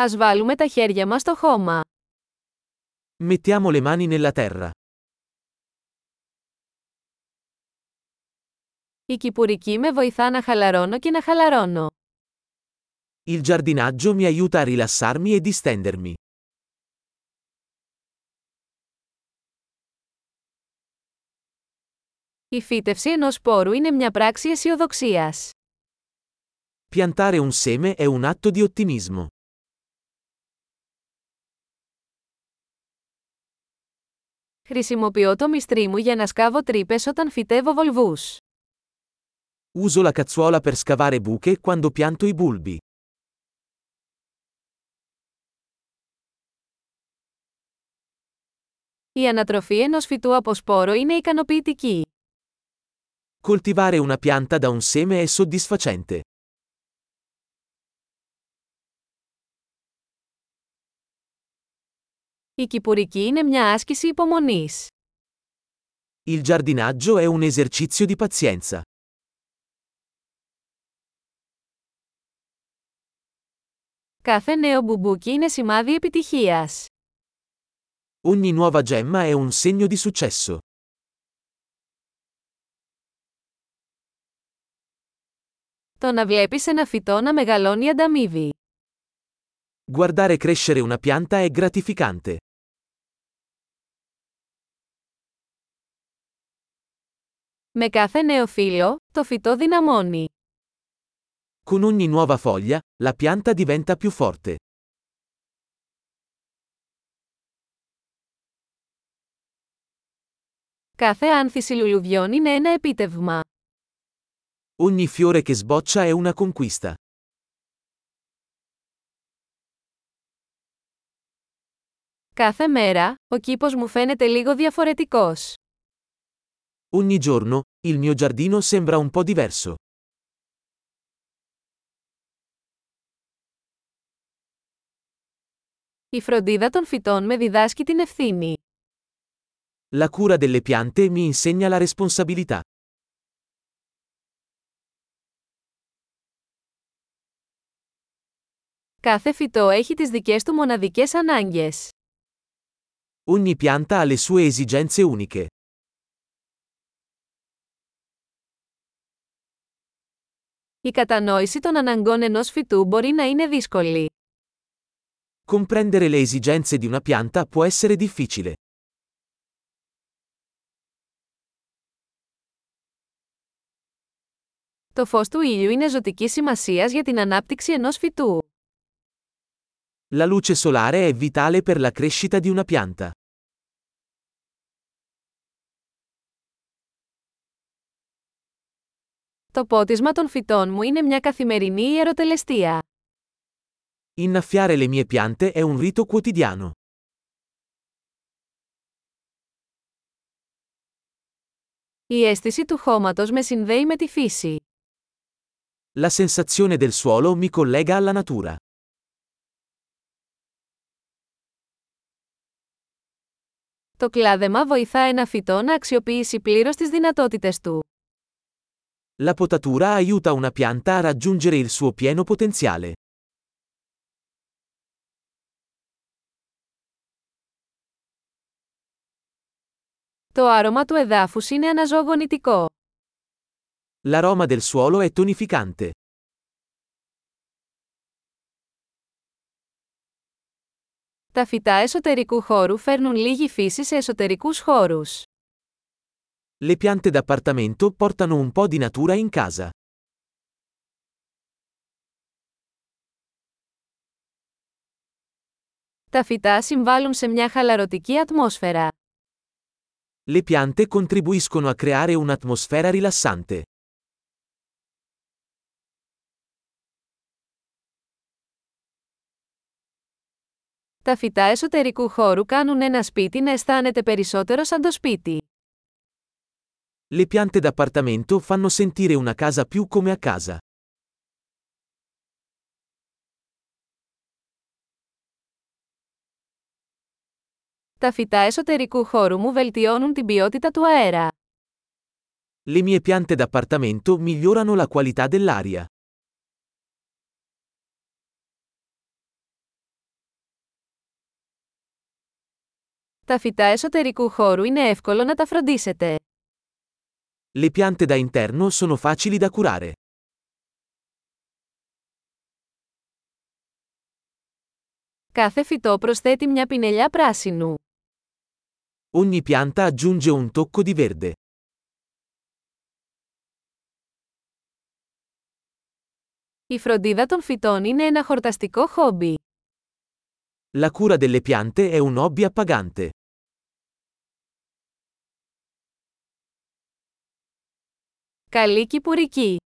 Ας βάλουμε τα χέρια μας στο χώμα. Mettiamo le mani nella terra. Η κυπουρική με βοηθά να χαλαρώνω και να χαλαρώνω. Il giardinaggio mi aiuta a rilassarmi e distendermi. Η φύτευση ενός σπόρου είναι μια πράξη αισιοδοξίας. Piantare un seme è un atto di ottimismo. Χρησιμοποιώ το μυστρί μου για να σκάβω τρύπες όταν φυτεύω βολβούς. Uso la cazzuola per scavare buche quando pianto i bulbi. Η ανατροφή ενός φυτού από σπόρο είναι ικανοποιητική. Coltivare una pianta da un seme è soddisfacente. Η κυπουρική είναι μια άσκηση υπομονής. Il giardinaggio è un esercizio di pazienza. Κάθε νέο μπουμπούκι είναι σημάδι επιτυχίας. Ogni nuova gemma è un segno di successo. Το να βλέπεις ένα φυτό να μεγαλώνει ανταμείβει. Guardare crescere una pianta è gratificante. Με κάθε νέο φύλλο, το φυτό δυναμώνει. Con ogni nuova foglia, la pianta diventa più forte. Κάθε άνθηση λουλουδιών είναι ένα επίτευγμα. Ogni fiore che sboccia è una conquista. Κάθε μέρα, ο κήπος μου φαίνεται λίγο διαφορετικός. Ogni giorno, il mio giardino sembra un po' diverso. Η φροντίδα των φυτών με διδάσκει την ευθύνη. La cura delle piante mi insegna la responsabilità. Κάθε φυτό έχει τις δικές του μοναδικές ανάγκες. Ogni pianta ha le sue esigenze uniche. Η κατανόηση των αναγκών ενός φυτού μπορεί να είναι δύσκολη. Comprendere le esigenze di una pianta può essere difficile. Το φως του ήλιου είναι ζωτική σημασίας για την ανάπτυξη ενός φυτού. La luce solare è vitale per la crescita di una pianta. Το πότισμα των φυτών μου είναι μια καθημερινή ιεροτελεστία. Innaffiare le mie piante è un rito quotidiano. Η αίσθηση του χώματος με συνδέει με τη φύση. La sensazione del suolo mi collega alla natura. Το κλάδεμα βοηθά ένα φυτό να αξιοποιήσει πλήρως τις δυνατότητες του. La potatura aiuta una pianta a raggiungere il suo pieno potenziale. Το άρωμα του εδάφους είναι αναζωογονητικό. L'aroma del suolo è tonificante. Τα φυτά εσωτερικού χώρου φέρνουν λίγη φύση σε εσωτερικούς χώρους. Le piante d'appartamento portano un po' di natura in casa. Τα φυτά συμβάλλουν σε μια χαλαρωτική ατμόσφαιρα. Le piante contribuiscono a creare un'atmosfera rilassante. Τα φυτά εσωτερικού χώρου κάνουν ένα σπίτι να αισθάνεται περισσότερο σαν το σπίτι. Le piante d'appartamento fanno sentire una casa più come a casa. Τα φυτά εσωτερικού χώρου μου βελτιώνουν την ποιότητα του αέρα. Le mie piante d'appartamento migliorano la qualità dell'aria. Τα φυτά εσωτερικού χώρου είναι εύκολο να τα φροντίσετε. Le piante da interno sono facili da curare. Κάθε φυτό προσθέτει μια πινελιά πράσινου. Ogni pianta aggiunge un tocco di verde. Η φροντίδα των φυτών είναι ένα χορταστικό χόμπι. La cura delle piante è un hobby appagante. Καλή κυπουρική!